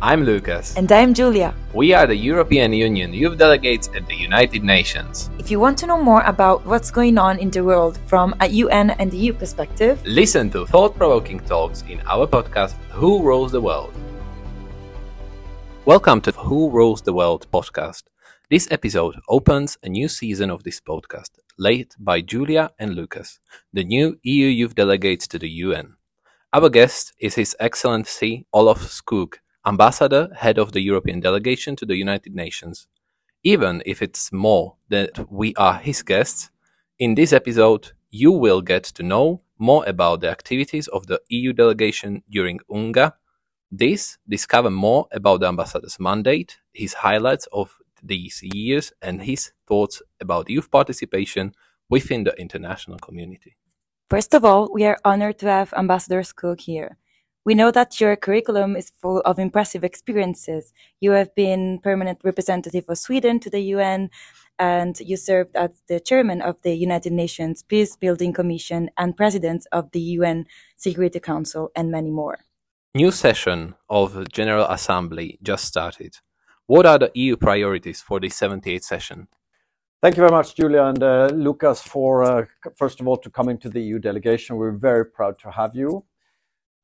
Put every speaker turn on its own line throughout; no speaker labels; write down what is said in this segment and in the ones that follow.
I'm Lukas.
And I'm Giulia.
We are the European Union youth delegates at the United Nations.
If you want to know more about what's going on in the world from a UN and EU perspective,
listen to thought provoking talks in our podcast, Who Rules the World? Welcome to Who Rules the World podcast. This episode opens a new season of this podcast, led by Giulia and Lukas, the new EU youth delegates to the UN. Our guest is His Excellency Olof Skoog, Ambassador, Head of the European Delegation to the United Nations. Even if it's more that we are his guests, in this episode you will get to know more about the activities of the EU delegation during UNGA. This, discover more about the ambassador's mandate, his highlights of these years, and his thoughts about youth participation within the international community.
First of all, we are honored to have Ambassador Skoog here. We know that your curriculum is full of impressive experiences. You have been permanent representative of Sweden to the UN, and you served as the chairman of the United Nations Peace Building Commission and president of the UN Security Council, and many more.
New session of General Assembly just started. What are the EU priorities for the 78th session?
Thank you very much, Giulia and uh, Lukas, for uh, first of all to coming to the EU delegation. We're very proud to have you.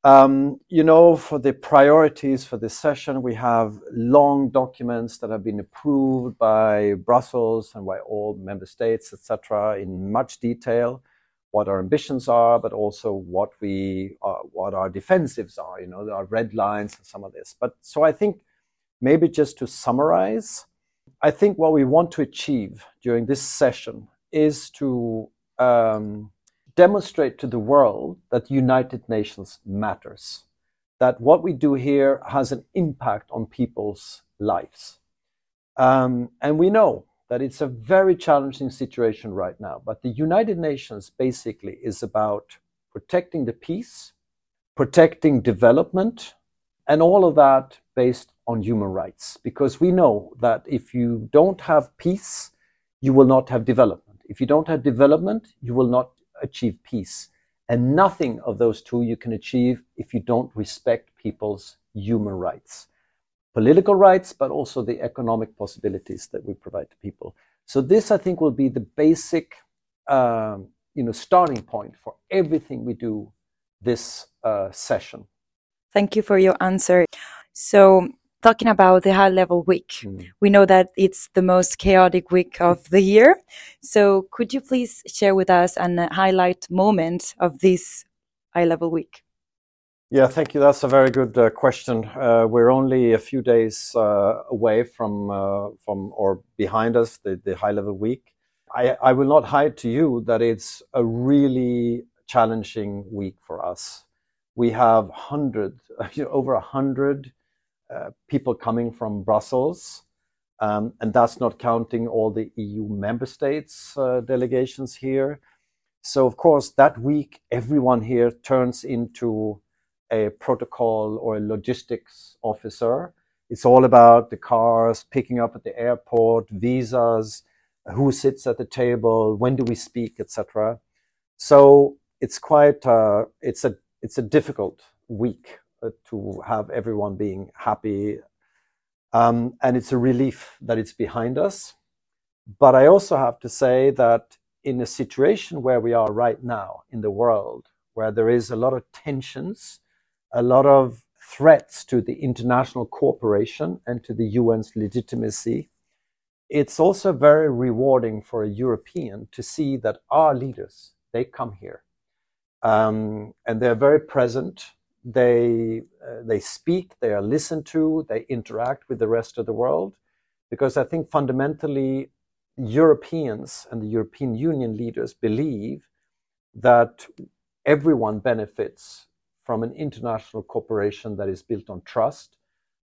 Um, you know, for the priorities for this session, we have long documents that have been approved by Brussels and by all member states, etc., in much detail. What our ambitions are, but also what we uh, what our defensives are. You know, our red lines and some of this. But so I think maybe just to summarize I think what we want to achieve during this session is to um, demonstrate to the world that United Nations matters, that what we do here has an impact on people's lives. Um, and we know that it's a very challenging situation right now, but the United Nations basically is about protecting the peace, protecting development, and all of that based on human rights. Because we know that if you don't have peace, you will not have development. If you don't have development, you will not achieve peace. And nothing of those two you can achieve if you don't respect people's human rights. Political rights, but also the economic possibilities that we provide to people. So this, I think, will be the basic, um, you know, starting point for everything we do this uh, session.
Thank you for your answer. So, talking about the high level week, mm. we know that it's the most chaotic week of the year. So, could you please share with us an highlight moment of this high level week?
Yeah, thank you. That's a very good uh, question. Uh, we're only a few days uh, away from uh, from or behind us the, the high level week. I, I will not hide to you that it's a really challenging week for us we have hundred, you know, over a hundred uh, people coming from Brussels, um, and that's not counting all the EU member states uh, delegations here. So of course, that week, everyone here turns into a protocol or a logistics officer. It's all about the cars picking up at the airport, visas, who sits at the table, when do we speak, etc. So it's quite uh, it's a it's a difficult week to have everyone being happy. Um, and it's a relief that it's behind us. But I also have to say that in a situation where we are right now in the world, where there is a lot of tensions, a lot of threats to the international cooperation and to the UN's legitimacy, it's also very rewarding for a European to see that our leaders, they come here um, and they're very present. They uh, they speak, they are listened to, they interact with the rest of the world, because I think fundamentally Europeans and the European Union leaders believe that everyone benefits from an international cooperation that is built on trust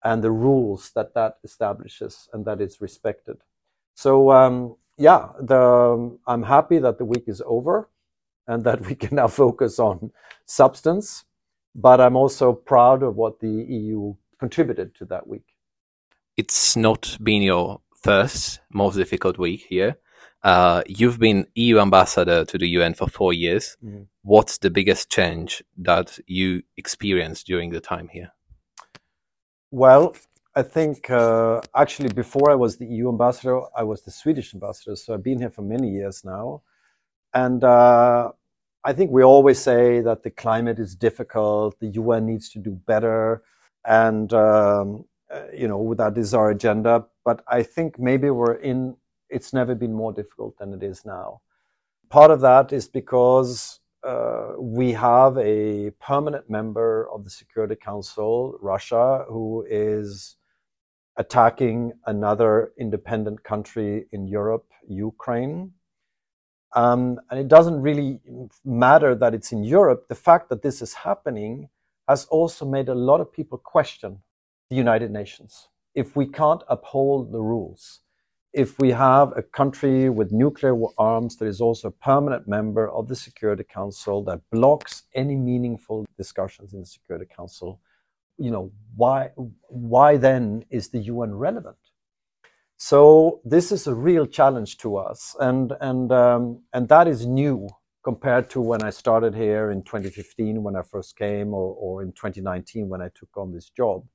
and the rules that that establishes and that is respected. So um, yeah, the, I'm happy that the week is over and that we can now focus on substance. But I'm also proud of what the EU contributed to that week.
It's not been your first most difficult week here. Uh, you've been EU ambassador to the UN for four years. Mm-hmm. What's the biggest change that you experienced during the time here?
Well, I think uh, actually before I was the EU ambassador, I was the Swedish ambassador. So I've been here for many years now. And uh, I think we always say that the climate is difficult, the UN needs to do better. And, um, uh, you know, that is our agenda. But I think maybe we're in, it's never been more difficult than it is now. Part of that is because uh, we have a permanent member of the Security Council, Russia, who is attacking another independent country in Europe, Ukraine. Um, and it doesn't really matter that it's in Europe. The fact that this is happening has also made a lot of people question the United Nations. If we can't uphold the rules, if we have a country with nuclear arms that is also a permanent member of the Security Council that blocks any meaningful discussions in the Security Council, you know, why, why then is the UN relevant? So this is a real challenge to us, and and um, and that is new compared to when I started here in 2015 when I first came, or, or in 2019 when I took on this job.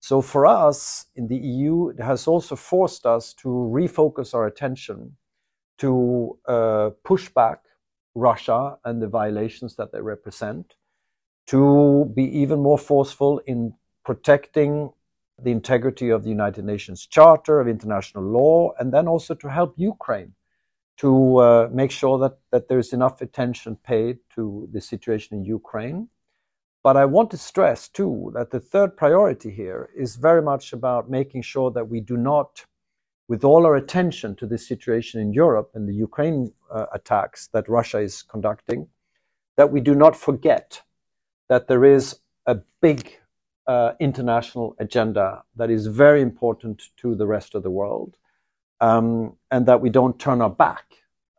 So for us in the EU, it has also forced us to refocus our attention to uh, push back Russia and the violations that they represent, to be even more forceful in protecting the integrity of the United Nations Charter of International Law, and then also to help Ukraine to uh, make sure that, that there's enough attention paid to the situation in Ukraine. But I want to stress too that the third priority here is very much about making sure that we do not, with all our attention to the situation in Europe and the Ukraine uh, attacks that Russia is conducting, that we do not forget that there is a big uh, international agenda that is very important to the rest of the world, um, and that we don't turn our back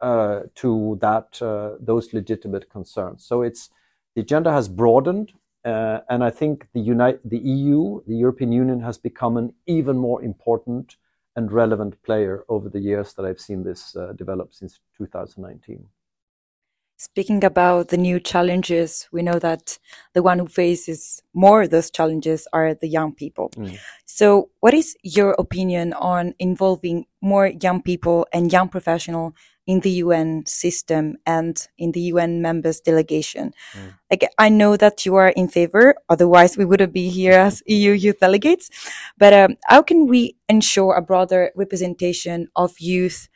uh, to that uh, those legitimate concerns. So it's the agenda has broadened, uh, and I think the United, the EU, the European Union, has become an even more important and relevant player over the years that I've seen this uh, develop since 2019.
Speaking about the new challenges, we know that the one who faces more of those challenges are the young people. Mm. So, what is your opinion on involving more young people and young professionals in the UN system and in the UN members delegation? Mm. Like, I know that you are in favor, otherwise we wouldn't be here as EU youth delegates. But um, how can we ensure a broader representation of youth?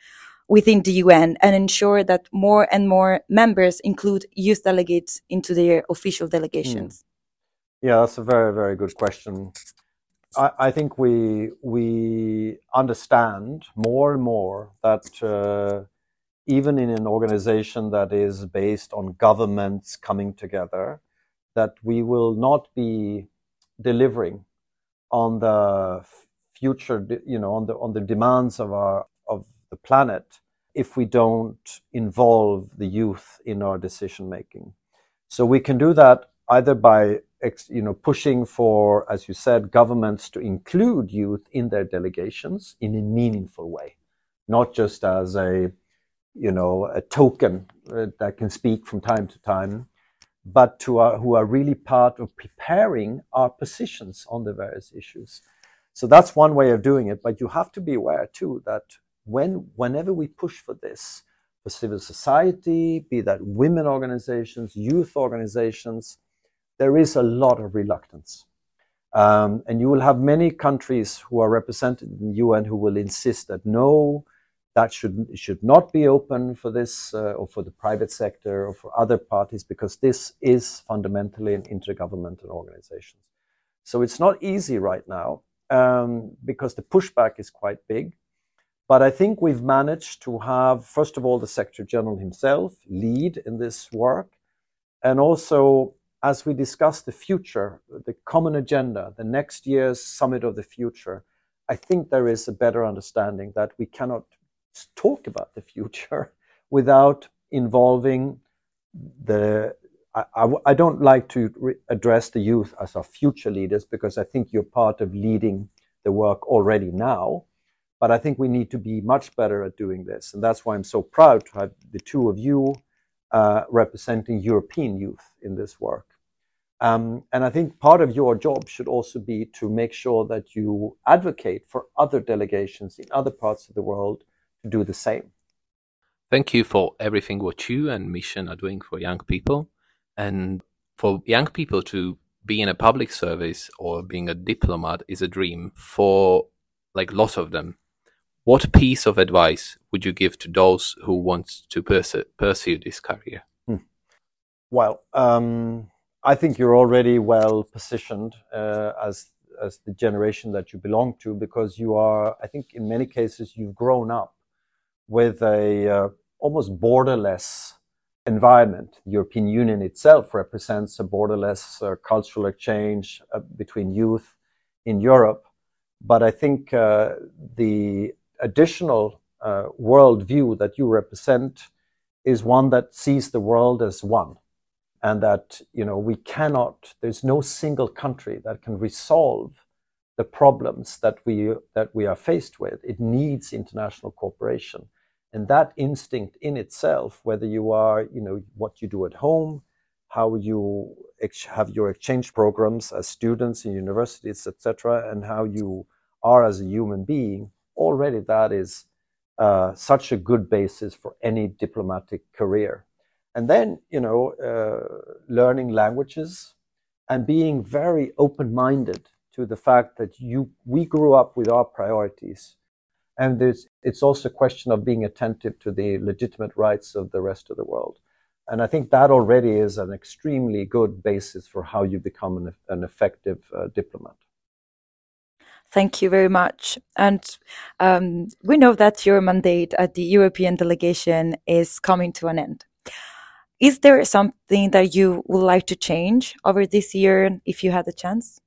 Within the UN and ensure that more and more members include youth delegates into their official delegations?
Mm. Yeah, that's a very, very good question. I, I, think we we understand more and more that uh, even in an organization that is based on governments coming together, that we will not be delivering on the future, you know, on the on the demands of our of the planet if we don't involve the youth in our decision making. So we can do that either by you know pushing for as you said governments to include youth in their delegations in a meaningful way not just as a you know a token uh, that can speak from time to time but to our, who are really part of preparing our positions on the various issues so that's one way of doing it but you have to be aware too that when whenever we push for this for civil society, be that women organizations, youth organizations, there is a lot of reluctance. Um, and you will have many countries who are represented in the UN who will insist that no, that should should not be open for this uh, or for the private sector or for other parties because this is fundamentally an intergovernmental organization. So it's not easy right now um, because the pushback is quite big. But I think we've managed to have, first of all, the Secretary General himself lead in this work. And also, as we discuss the future, the common agenda, the next year's summit of the future, I think there is a better understanding that we cannot talk about the future without involving the I, I, I, don't like to re- address the youth as our future leaders because I think you're part of leading the work already now. But I think we need to be much better at doing this. And that's why I'm so proud to have the two of you uh, representing European youth in this work. Um, and I think part of your job should also be to make sure that you advocate for other delegations in other parts of the world to do the same.
Thank you for everything what you and Mission are doing for young people and for young people to be in a public service or being a diplomat is a dream for like lots of them. What piece of advice would you give to those who want to pursue, pursue this career? Hmm.
Well, um, I think you're already well positioned uh, as as the generation that you belong to because you are. I think in many cases you've grown up with a uh, almost borderless environment. The European Union itself represents a borderless uh, cultural exchange uh, between youth in Europe, but I think uh, the additional uh, world view that you represent is one that sees the world as one and that you know we cannot there's no single country that can resolve the problems that we that we are faced with. It needs international cooperation. And that instinct in itself whether you are you know what you do at home how you ex- have your exchange programs as students in universities etc and how you are as a human being already that is uh, such a good basis for any diplomatic career. And then you know uh, learning languages and being very open-minded to the fact that you we grew up with our priorities. And there's, it's also a question of being attentive to the legitimate rights of the rest of the world. And i think that already is an extremely good basis for how you become an, an effective uh, diplomat
Thank you very much. And um, we know that your mandate at the European delegation is coming to an end. Is there something that you would like to change over this year if you had the chance?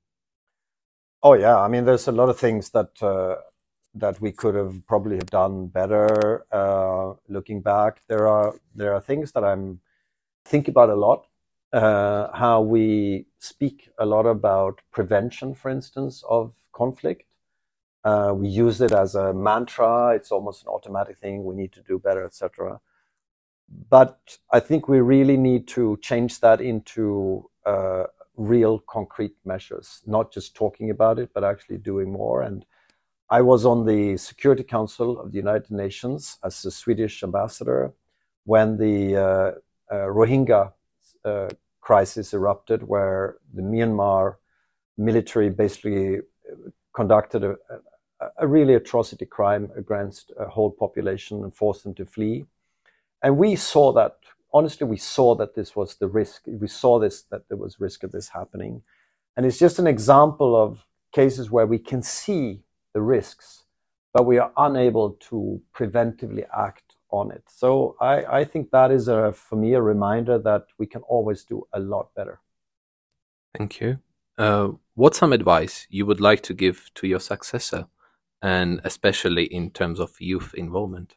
Oh yeah, I mean, there's a lot of things that uh, that we could have probably have done better. Uh, looking back, there are there are things that I'm thinking about a lot. Uh, how we speak a lot about prevention, for instance, of conflict. Uh, we use it as a mantra. It's almost an automatic thing. We need to do better, etc but I think we really need to change that into uh, real concrete measures, not just talking about it, but actually doing more. And I was on the Security Council of the United Nations as the Swedish ambassador when the uh, uh, Rohingya uh, crisis erupted, where the Myanmar military basically conducted a, a really atrocity crime against a whole population and forced them to flee. And we saw that honestly we saw that this was the risk. We saw this that there was risk of this happening. And it's just an example of cases where we can see the risks but we are unable to preventively act on it. So i, I think that is a, for me a reminder that we can always do a lot better.
Thank you uh, what's some advice you would like to give to your successor and especially in terms of youth involvement?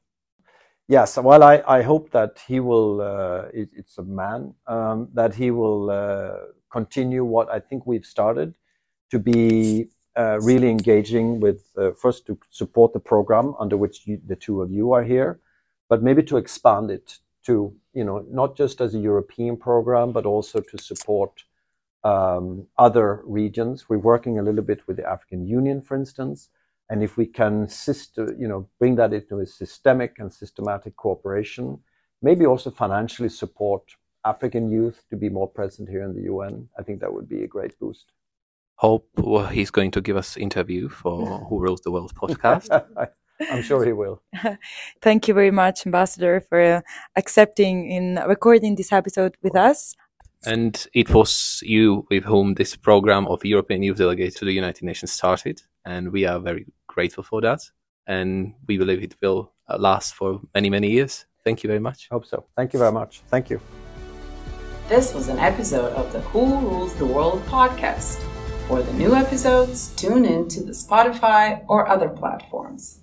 Yes, well, I, I hope that he will, uh, it, it's a man, um, that he will uh, continue what I think we've started to be uh, really engaging with, uh, first to support the program under which you, the two of you are here, but maybe to expand it to, you know, not just as a European program, but also to support um, other regions. We're working a little bit with the African Union, for instance, and if we can system, you know, bring that into a systemic and systematic cooperation, maybe also financially support African youth to be more present here in the UN, I think that would be a great boost.
Hope well, he's going to give us interview for Who Rules the World podcast.
I'm sure he will.
Thank you very much, Ambassador, for accepting in recording this episode with us.
And it was you with whom this program of European Youth Delegates to the United Nations started. And we are very grateful for that. And we believe it will uh, last for many, many years. Thank you very much.
Hope so. Thank you very much. Thank you.
This was an episode of the Who Rules the World podcast. For the new episodes, tune in to the Spotify or other platforms.